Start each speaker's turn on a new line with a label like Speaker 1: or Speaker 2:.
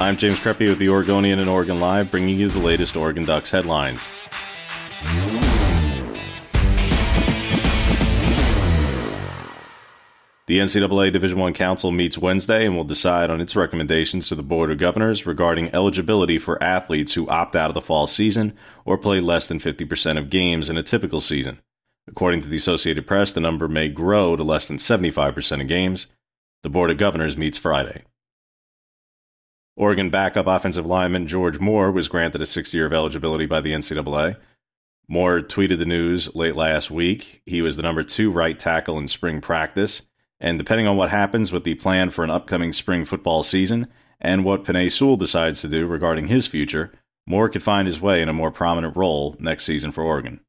Speaker 1: I'm James Crepea with the Oregonian and Oregon Live, bringing you the latest Oregon Ducks headlines. The NCAA Division I Council meets Wednesday and will decide on its recommendations to the Board of Governors regarding eligibility for athletes who opt out of the fall season or play less than 50% of games in a typical season. According to the Associated Press, the number may grow to less than 75% of games. The Board of Governors meets Friday. Oregon backup offensive lineman George Moore was granted a six year of eligibility by the NCAA. Moore tweeted the news late last week. He was the number two right tackle in spring practice and depending on what happens with the plan for an upcoming spring football season and what Penei Sewell decides to do regarding his future, Moore could find his way in a more prominent role next season for Oregon.